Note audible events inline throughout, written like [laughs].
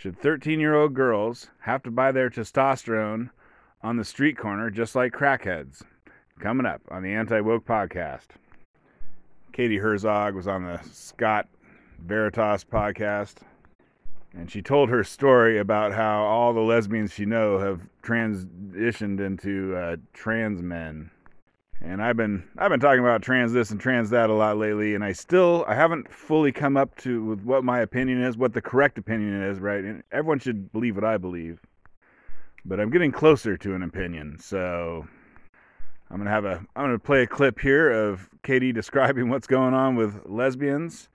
Should 13 year old girls have to buy their testosterone on the street corner just like crackheads? Coming up on the Anti Woke Podcast. Katie Herzog was on the Scott Veritas podcast, and she told her story about how all the lesbians she know have transitioned into uh, trans men. And I've been I've been talking about trans this and trans that a lot lately, and I still I haven't fully come up to with what my opinion is, what the correct opinion is, right? And everyone should believe what I believe, but I'm getting closer to an opinion, so I'm gonna have a I'm gonna play a clip here of Katie describing what's going on with lesbians,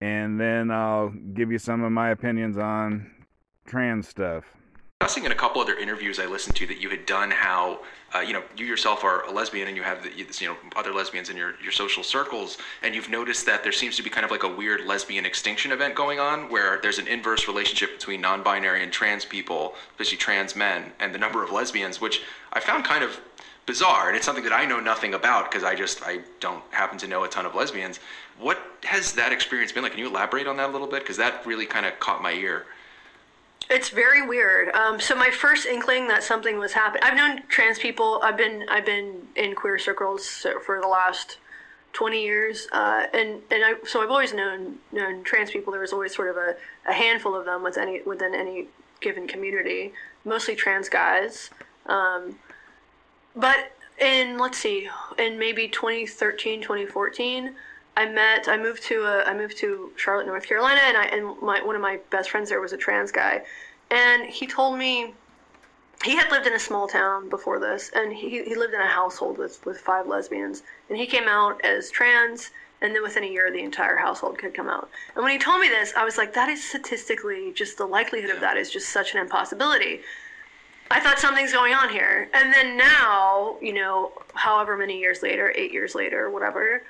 and then I'll give you some of my opinions on trans stuff. Discussing in a couple other interviews I listened to that you had done how uh, you know you yourself are a lesbian and you have the, you know other lesbians in your, your social circles and you've noticed that there seems to be kind of like a weird lesbian extinction event going on where there's an inverse relationship between non-binary and trans people especially trans men and the number of lesbians which I found kind of bizarre and it's something that I know nothing about because I just I don't happen to know a ton of lesbians. What has that experience been like? Can you elaborate on that a little bit because that really kind of caught my ear. It's very weird. Um, so my first inkling that something was happening. I've known trans people. I've been I've been in queer circles for the last twenty years, uh, and and I, so I've always known known trans people. There was always sort of a, a handful of them within any within any given community, mostly trans guys. Um, but in let's see, in maybe 2013, 2014, I met. I moved to a, I moved to Charlotte, North Carolina, and I and my one of my best friends there was a trans guy, and he told me he had lived in a small town before this, and he, he lived in a household with, with five lesbians. And he came out as trans, and then within a year, the entire household could come out. And when he told me this, I was like, that is statistically just the likelihood of that is just such an impossibility. I thought something's going on here. And then now, you know, however many years later, eight years later, whatever,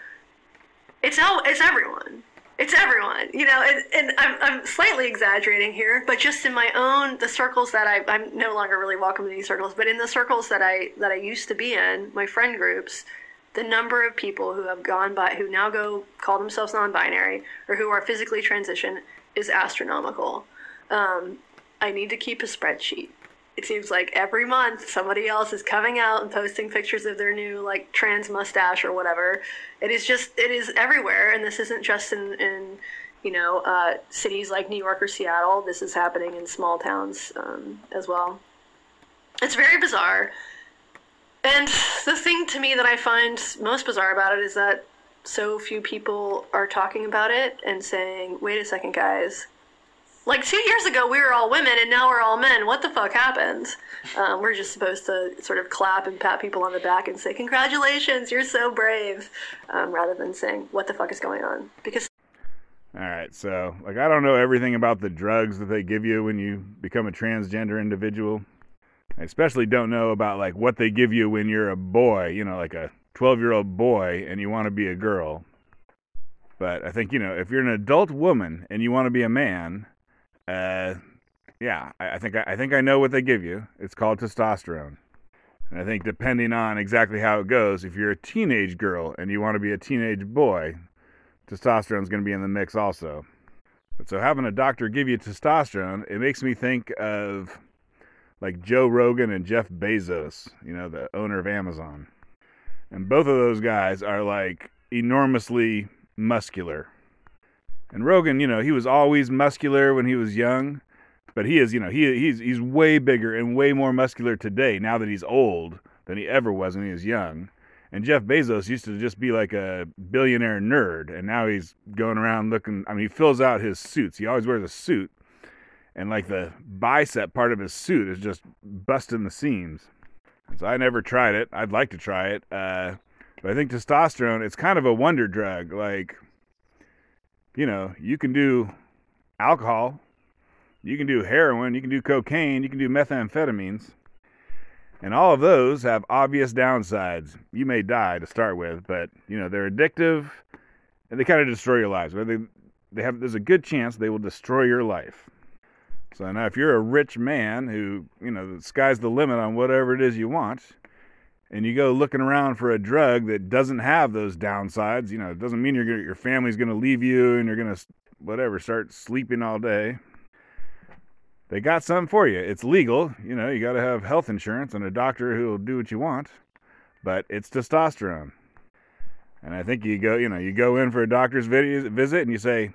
it's all, it's everyone. It's everyone, you know, and, and I'm, I'm slightly exaggerating here, but just in my own, the circles that I, I'm no longer really welcome in these circles, but in the circles that I, that I used to be in, my friend groups, the number of people who have gone by, who now go call themselves non-binary or who are physically transitioned is astronomical. Um, I need to keep a spreadsheet it seems like every month somebody else is coming out and posting pictures of their new like trans mustache or whatever. It is just it is everywhere, and this isn't just in in you know uh, cities like New York or Seattle. This is happening in small towns um, as well. It's very bizarre. And the thing to me that I find most bizarre about it is that so few people are talking about it and saying, wait a second, guys, like two years ago we were all women and now we're all men. What the fuck happened um, we're just supposed to sort of clap and pat people on the back and say congratulations you're so brave um, rather than saying what the fuck is going on? Because all right so like i don't know everything about the drugs that they give you when you become a transgender individual. I especially don't know about like what they give you when you're a boy you know like a 12 year old boy and you want to be a girl. But i think you know if you're an adult woman and you want to be a man uh, yeah, I, I think I, I think I know what they give you. It's called testosterone. And I think depending on exactly how it goes, if you're a teenage girl and you want to be a teenage boy, testosterone is going to be in the mix also. But so having a doctor give you testosterone, it makes me think of like Joe Rogan and Jeff Bezos, you know, the owner of Amazon. And both of those guys are like enormously muscular. And Rogan, you know, he was always muscular when he was young, but he is, you know, he he's he's way bigger and way more muscular today now that he's old than he ever was when he was young. And Jeff Bezos used to just be like a billionaire nerd, and now he's going around looking. I mean, he fills out his suits. He always wears a suit, and like the bicep part of his suit is just busting the seams. So I never tried it. I'd like to try it, uh, but I think testosterone. It's kind of a wonder drug. Like you know, you can do alcohol, you can do heroin, you can do cocaine, you can do methamphetamines. And all of those have obvious downsides. You may die to start with, but you know, they're addictive and they kind of destroy your lives. They, they have there's a good chance they will destroy your life. So now if you're a rich man who, you know, the sky's the limit on whatever it is you want, and you go looking around for a drug that doesn't have those downsides, you know, it doesn't mean you're gonna, your family's going to leave you and you're going to whatever start sleeping all day. they got something for you. It's legal. You know, you got to have health insurance and a doctor who will do what you want, but it's testosterone. And I think you go, you know, you go in for a doctor's visit and you say,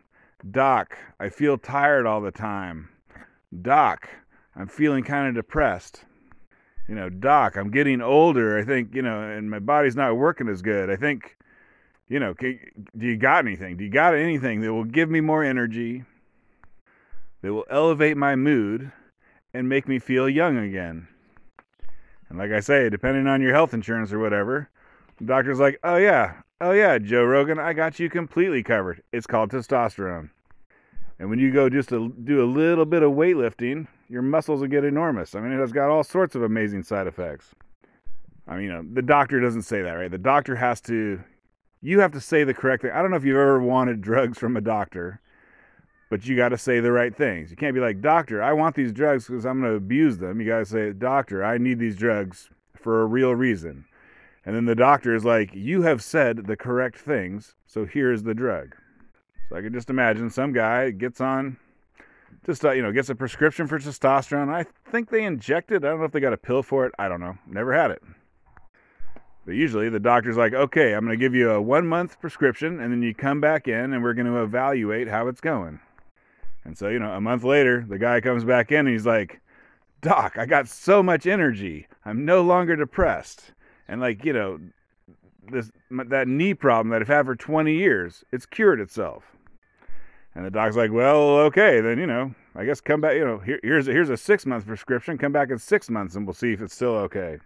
Doc, I feel tired all the time. Doc, I'm feeling kind of depressed. You know, Doc, I'm getting older. I think, you know, and my body's not working as good. I think, you know, do you got anything? Do you got anything that will give me more energy, that will elevate my mood, and make me feel young again? And like I say, depending on your health insurance or whatever, the doctor's like, oh yeah, oh yeah, Joe Rogan, I got you completely covered. It's called testosterone. And when you go just to do a little bit of weightlifting, your muscles will get enormous. I mean, it has got all sorts of amazing side effects. I mean, know, the doctor doesn't say that, right? The doctor has to, you have to say the correct thing. I don't know if you've ever wanted drugs from a doctor, but you got to say the right things. You can't be like, Doctor, I want these drugs because I'm going to abuse them. You got to say, Doctor, I need these drugs for a real reason. And then the doctor is like, You have said the correct things, so here's the drug. So I can just imagine some guy gets on, just, uh, you know, gets a prescription for testosterone. I think they inject it. I don't know if they got a pill for it. I don't know. Never had it. But usually the doctor's like, okay, I'm going to give you a one month prescription, and then you come back in and we're going to evaluate how it's going. And so, you know, a month later, the guy comes back in and he's like, Doc, I got so much energy. I'm no longer depressed and like you know this that knee problem that I've had for 20 years, it's cured itself. And the doc's like, well, okay, then you know, I guess come back. You know, here, here's a, here's a six month prescription. Come back in six months, and we'll see if it's still okay.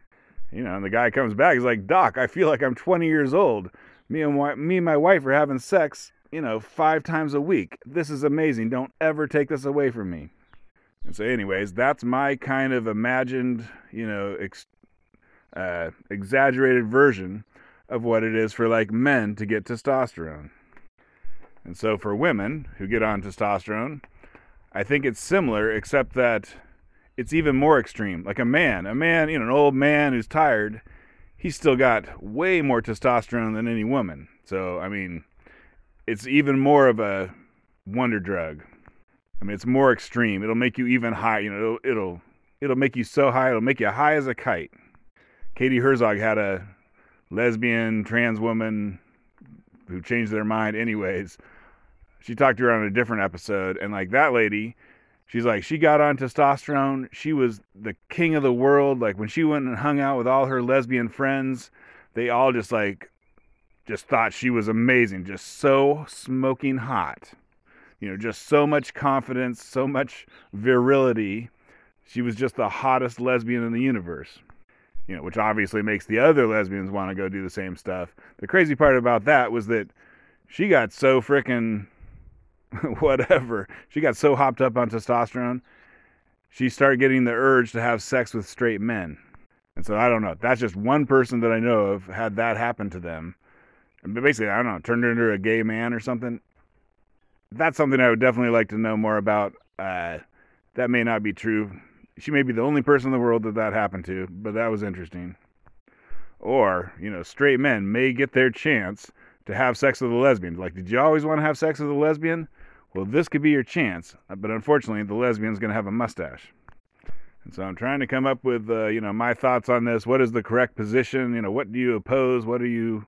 You know, and the guy comes back. He's like, Doc, I feel like I'm 20 years old. Me and me and my wife are having sex. You know, five times a week. This is amazing. Don't ever take this away from me. And so, anyways, that's my kind of imagined, you know, ex- uh, exaggerated version of what it is for like men to get testosterone. And so for women who get on testosterone, I think it's similar, except that it's even more extreme. Like a man, a man, you know, an old man who's tired, he's still got way more testosterone than any woman. So, I mean, it's even more of a wonder drug. I mean, it's more extreme. It'll make you even high. You know, it'll it'll, it'll make you so high. It'll make you high as a kite. Katie Herzog had a lesbian trans woman who changed their mind anyways. She talked to her on a different episode, and like that lady, she's like she got on testosterone. She was the king of the world. Like when she went and hung out with all her lesbian friends, they all just like just thought she was amazing, just so smoking hot. You know, just so much confidence, so much virility. She was just the hottest lesbian in the universe you know, which obviously makes the other lesbians want to go do the same stuff. The crazy part about that was that she got so freaking [laughs] whatever. She got so hopped up on testosterone, she started getting the urge to have sex with straight men. And so I don't know. That's just one person that I know of had that happen to them. And basically, I don't know, turned into a gay man or something. That's something I would definitely like to know more about. Uh, that may not be true she may be the only person in the world that that happened to, but that was interesting. Or, you know, straight men may get their chance to have sex with a lesbian. Like, did you always want to have sex with a lesbian? Well, this could be your chance, but unfortunately, the lesbian's going to have a mustache. And so I'm trying to come up with, uh, you know, my thoughts on this. What is the correct position? You know, what do you oppose? What are you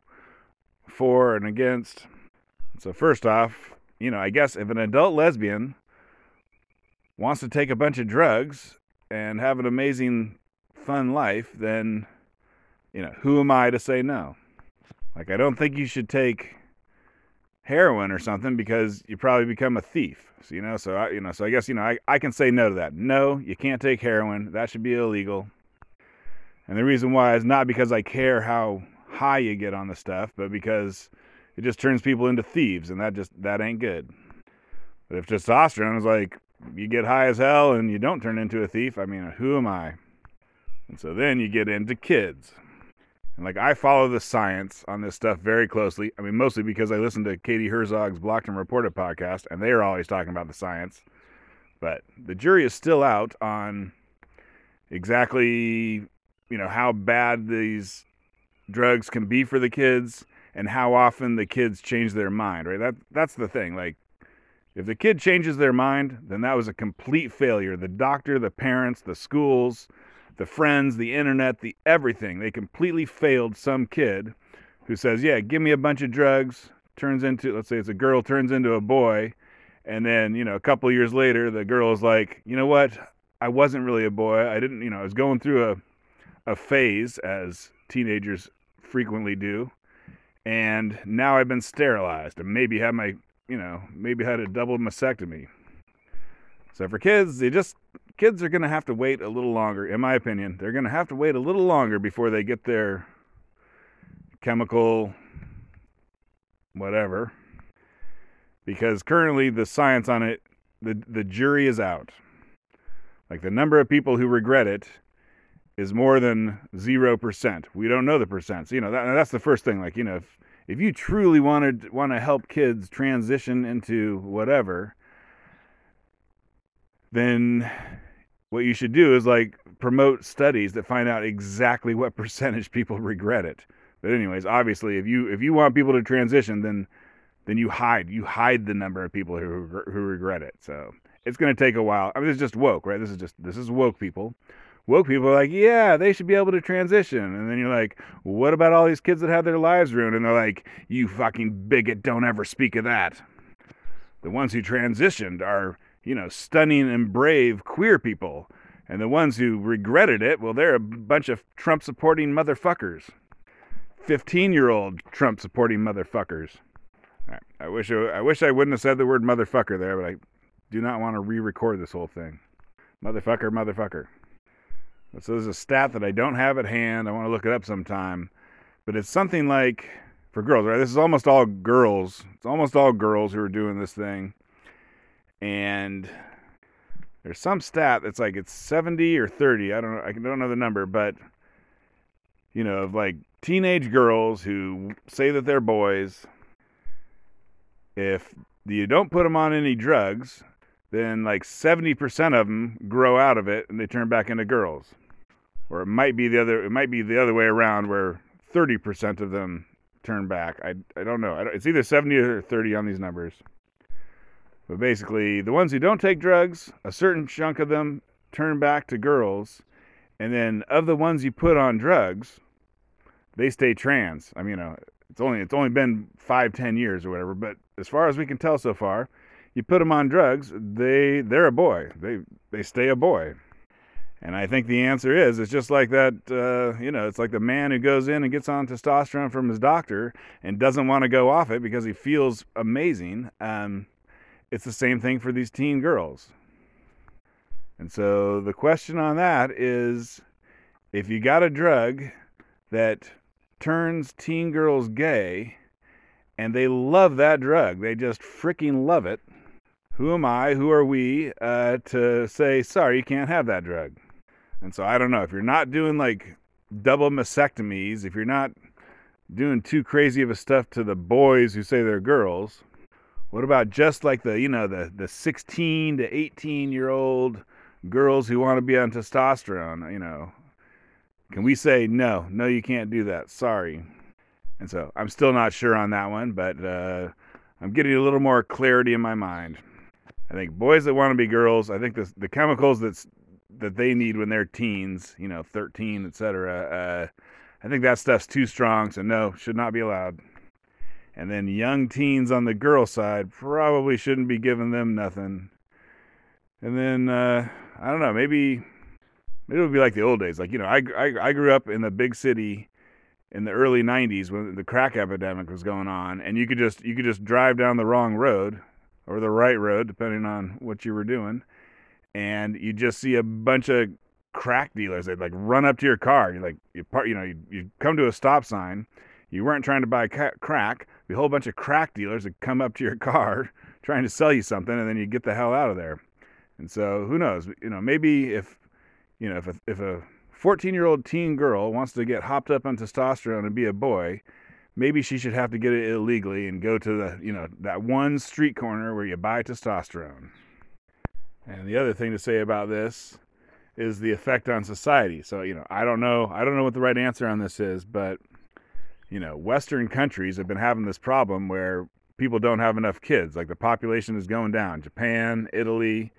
for and against? So first off, you know, I guess if an adult lesbian wants to take a bunch of drugs and have an amazing, fun life, then, you know, who am I to say no? Like, I don't think you should take heroin or something because you probably become a thief. So, you know, so I, you know, so I guess, you know, I, I can say no to that. No, you can't take heroin. That should be illegal. And the reason why is not because I care how high you get on the stuff, but because it just turns people into thieves and that just, that ain't good. But if testosterone is like you get high as hell and you don't turn into a thief, I mean, who am I? And so then you get into kids. And like I follow the science on this stuff very closely. I mean, mostly because I listen to Katie Herzog's Blocked and Reported podcast, and they are always talking about the science. But the jury is still out on exactly, you know, how bad these drugs can be for the kids and how often the kids change their mind, right? That that's the thing. Like If the kid changes their mind, then that was a complete failure. The doctor, the parents, the schools, the friends, the internet, the everything. They completely failed some kid who says, "Yeah, give me a bunch of drugs." Turns into, let's say it's a girl turns into a boy, and then, you know, a couple years later, the girl is like, "You know what? I wasn't really a boy. I didn't, you know, I was going through a a phase as teenagers frequently do, and now I've been sterilized and maybe had my, you know, maybe had a double mastectomy." So for kids, they just kids are going to have to wait a little longer, in my opinion. They're going to have to wait a little longer before they get their chemical whatever. Because currently the science on it, the the jury is out. Like the number of people who regret it is more than zero percent. We don't know the percents. You know that, that's the first thing. Like you know, if if you truly wanted want to help kids transition into whatever, then what you should do is like promote studies that find out exactly what [laughs] percentage people regret it. But anyways, obviously, if you if you want people to transition, then then you hide you hide the number of people who who regret it. So it's going to take a while. I mean, it's just woke, right? This is just this is woke people. Woke people are like, yeah, they should be able to transition. And then you're like, what about all these kids that had their lives ruined? And they're like, you fucking bigot, don't ever speak of that. The ones who transitioned are you know, stunning and brave queer people. And the ones who regretted it, well, they're a bunch of Trump supporting motherfuckers. 15 year old Trump supporting motherfuckers. I wish I, I wish I wouldn't have said the word motherfucker there, but I do not want to re-record this whole thing. Motherfucker, motherfucker. So there's a stat that I don't have at hand. I want to look it up sometime, but it's something like for girls, right? This is almost all girls. It's almost all girls who are doing this thing and there's some stat that's like it's 70 or 30 i don't know i don't know the number but you know of like teenage girls who say that they're boys if you don't put them on any drugs then like 70% of them grow out of it and they turn back into girls or it might be the other it might be the other way around where 30% of them turn back i, I don't know it's either 70 or 30 on these numbers but basically, the ones who don't take drugs, a certain chunk of them turn back to girls. And then of the ones you put on drugs, they stay trans. I mean, you know, it's only it's only been five, ten years or whatever. But as far as we can tell so far, you put them on drugs, they they're a boy. They they stay a boy. And I think the answer is it's just like that. Uh, you know, it's like the man who goes in and gets on testosterone from his doctor and doesn't want to go off it because he feels amazing. Um, it's the same thing for these teen girls. And so the question on that is if you got a drug that turns teen girls gay and they love that drug, they just freaking love it, who am I, who are we uh, to say, sorry, you can't have that drug? And so I don't know. If you're not doing like double mastectomies, if you're not doing too crazy of a stuff to the boys who say they're girls, what about just like the, you know, the, the 16 to 18 year old girls who want to be on testosterone, you know? Can we say, no, no, you can't do that. Sorry. And so I'm still not sure on that one, but uh, I'm getting a little more clarity in my mind. I think boys that want to be girls, I think the, the chemicals that's, that they need when they're teens, you know, 13, etc. Uh, I think that stuff's too strong, so no, should not be allowed. And then young teens on the girl side probably shouldn't be giving them nothing. And then uh, I don't know, maybe maybe it would be like the old days. Like you know, I, I I grew up in the big city in the early 90s when the crack epidemic was going on and you could just you could just drive down the wrong road or the right road depending on what you were doing and you just see a bunch of crack dealers they'd like run up to your car you like you part you know you, you come to a stop sign you weren't trying to buy crack a whole bunch of crack dealers that come up to your [laughs] car trying to sell you something, and then you get the hell out of there. And so, who knows? You know, maybe if you know if a, if a 14 year old teen girl wants to get hopped up on testosterone and be a boy, maybe she should have to get it illegally and go to the you know that one street corner where you buy testosterone. And the other thing to say about this is the effect on society. So, you know, I don't know I don't know what the right answer on this is, but you know, Western countries have been having this problem where people don't have enough kids. Like the population is going down. Japan, Italy,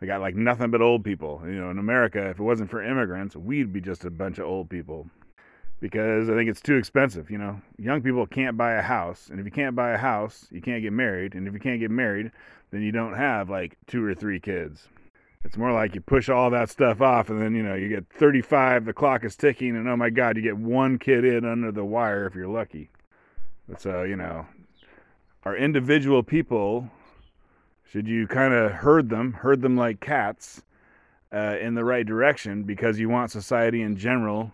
they got like nothing but old people. You know, in America, if it wasn't for immigrants, we'd be just a bunch of old people. Because I think it's too expensive. You know, young people can't buy a house, and if you can't buy a house, you can't get married, and if you can't get married, then you don't have like two or three kids. It's more like you push all that stuff off, and then you know you get 35, the clock is ticking, and oh my God, you get one kid in under the wire if you're lucky. But so you know, our individual people, should you kind of herd them, herd them like cats, uh, in the right direction because you want society in general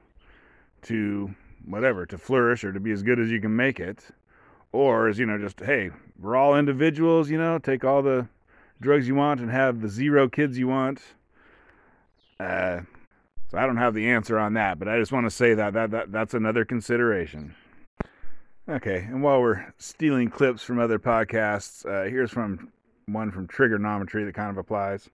to whatever to flourish or to be as good as you can make it, or is you know just hey, we're all individuals, you know, take all the drugs you want and have the zero kids you want. Uh, so I don't have the answer on that, but I just want to say that, that, that that's another consideration. Okay, and while we're stealing clips from other podcasts, uh, here's from one from Trigonometry that kind of applies.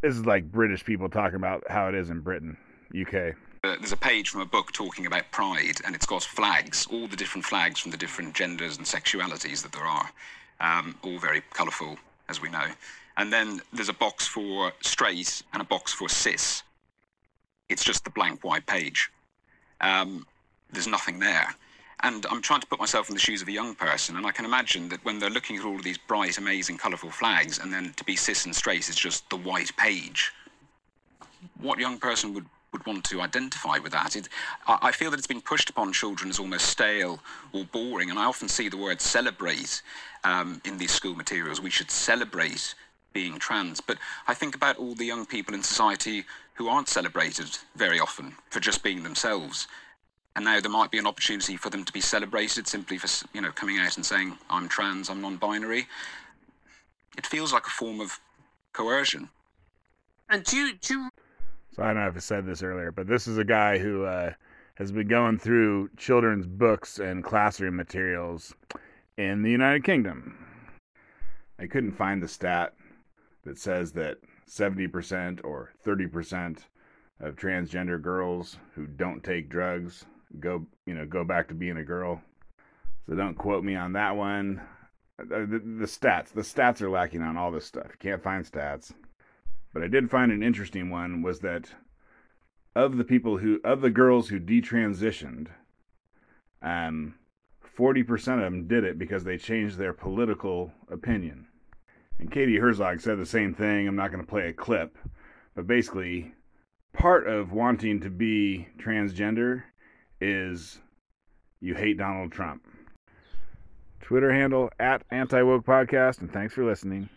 This is like British people talking about how it is in Britain, UK. There's a page from a book talking about pride, and it's got flags, all the different flags from the different genders and sexualities that there are, um, all very colourful as we know. And then there's a box for straight and a box for cis. It's just the blank white page. Um, there's nothing there. And I'm trying to put myself in the shoes of a young person, and I can imagine that when they're looking at all of these bright, amazing, colourful flags, and then to be cis and straight is just the white page, what young person would, would want to identify with that? It, I, feel that it's been pushed upon children as almost stale or boring, and I often see the word celebrate um, in these school materials. We should celebrate being trans. But I think about all the young people in society who aren't celebrated very often for just being themselves. And now there might be an opportunity for them to be celebrated simply for you know coming out and saying I'm trans, I'm non-binary. It feels like a form of coercion. And do you, do you... So I don't know if I said this earlier, but this is a guy who uh, has been going through children's books and classroom materials in the United Kingdom. I couldn't find the stat that says that 70% or 30% of transgender girls who don't take drugs go, you know, go back to being a girl. So don't quote me on that one. The, the, the stats, the stats are lacking on all this stuff. You can't find stats. But I did find an interesting one was that of the people who, of the girls who detransitioned, um, 40% of them did it because they changed their political opinion. And Katie Herzog said the same thing. I'm not going to play a clip, but basically, part of wanting to be transgender is you hate Donald Trump. Twitter handle at Anti Woke Podcast, and thanks for listening.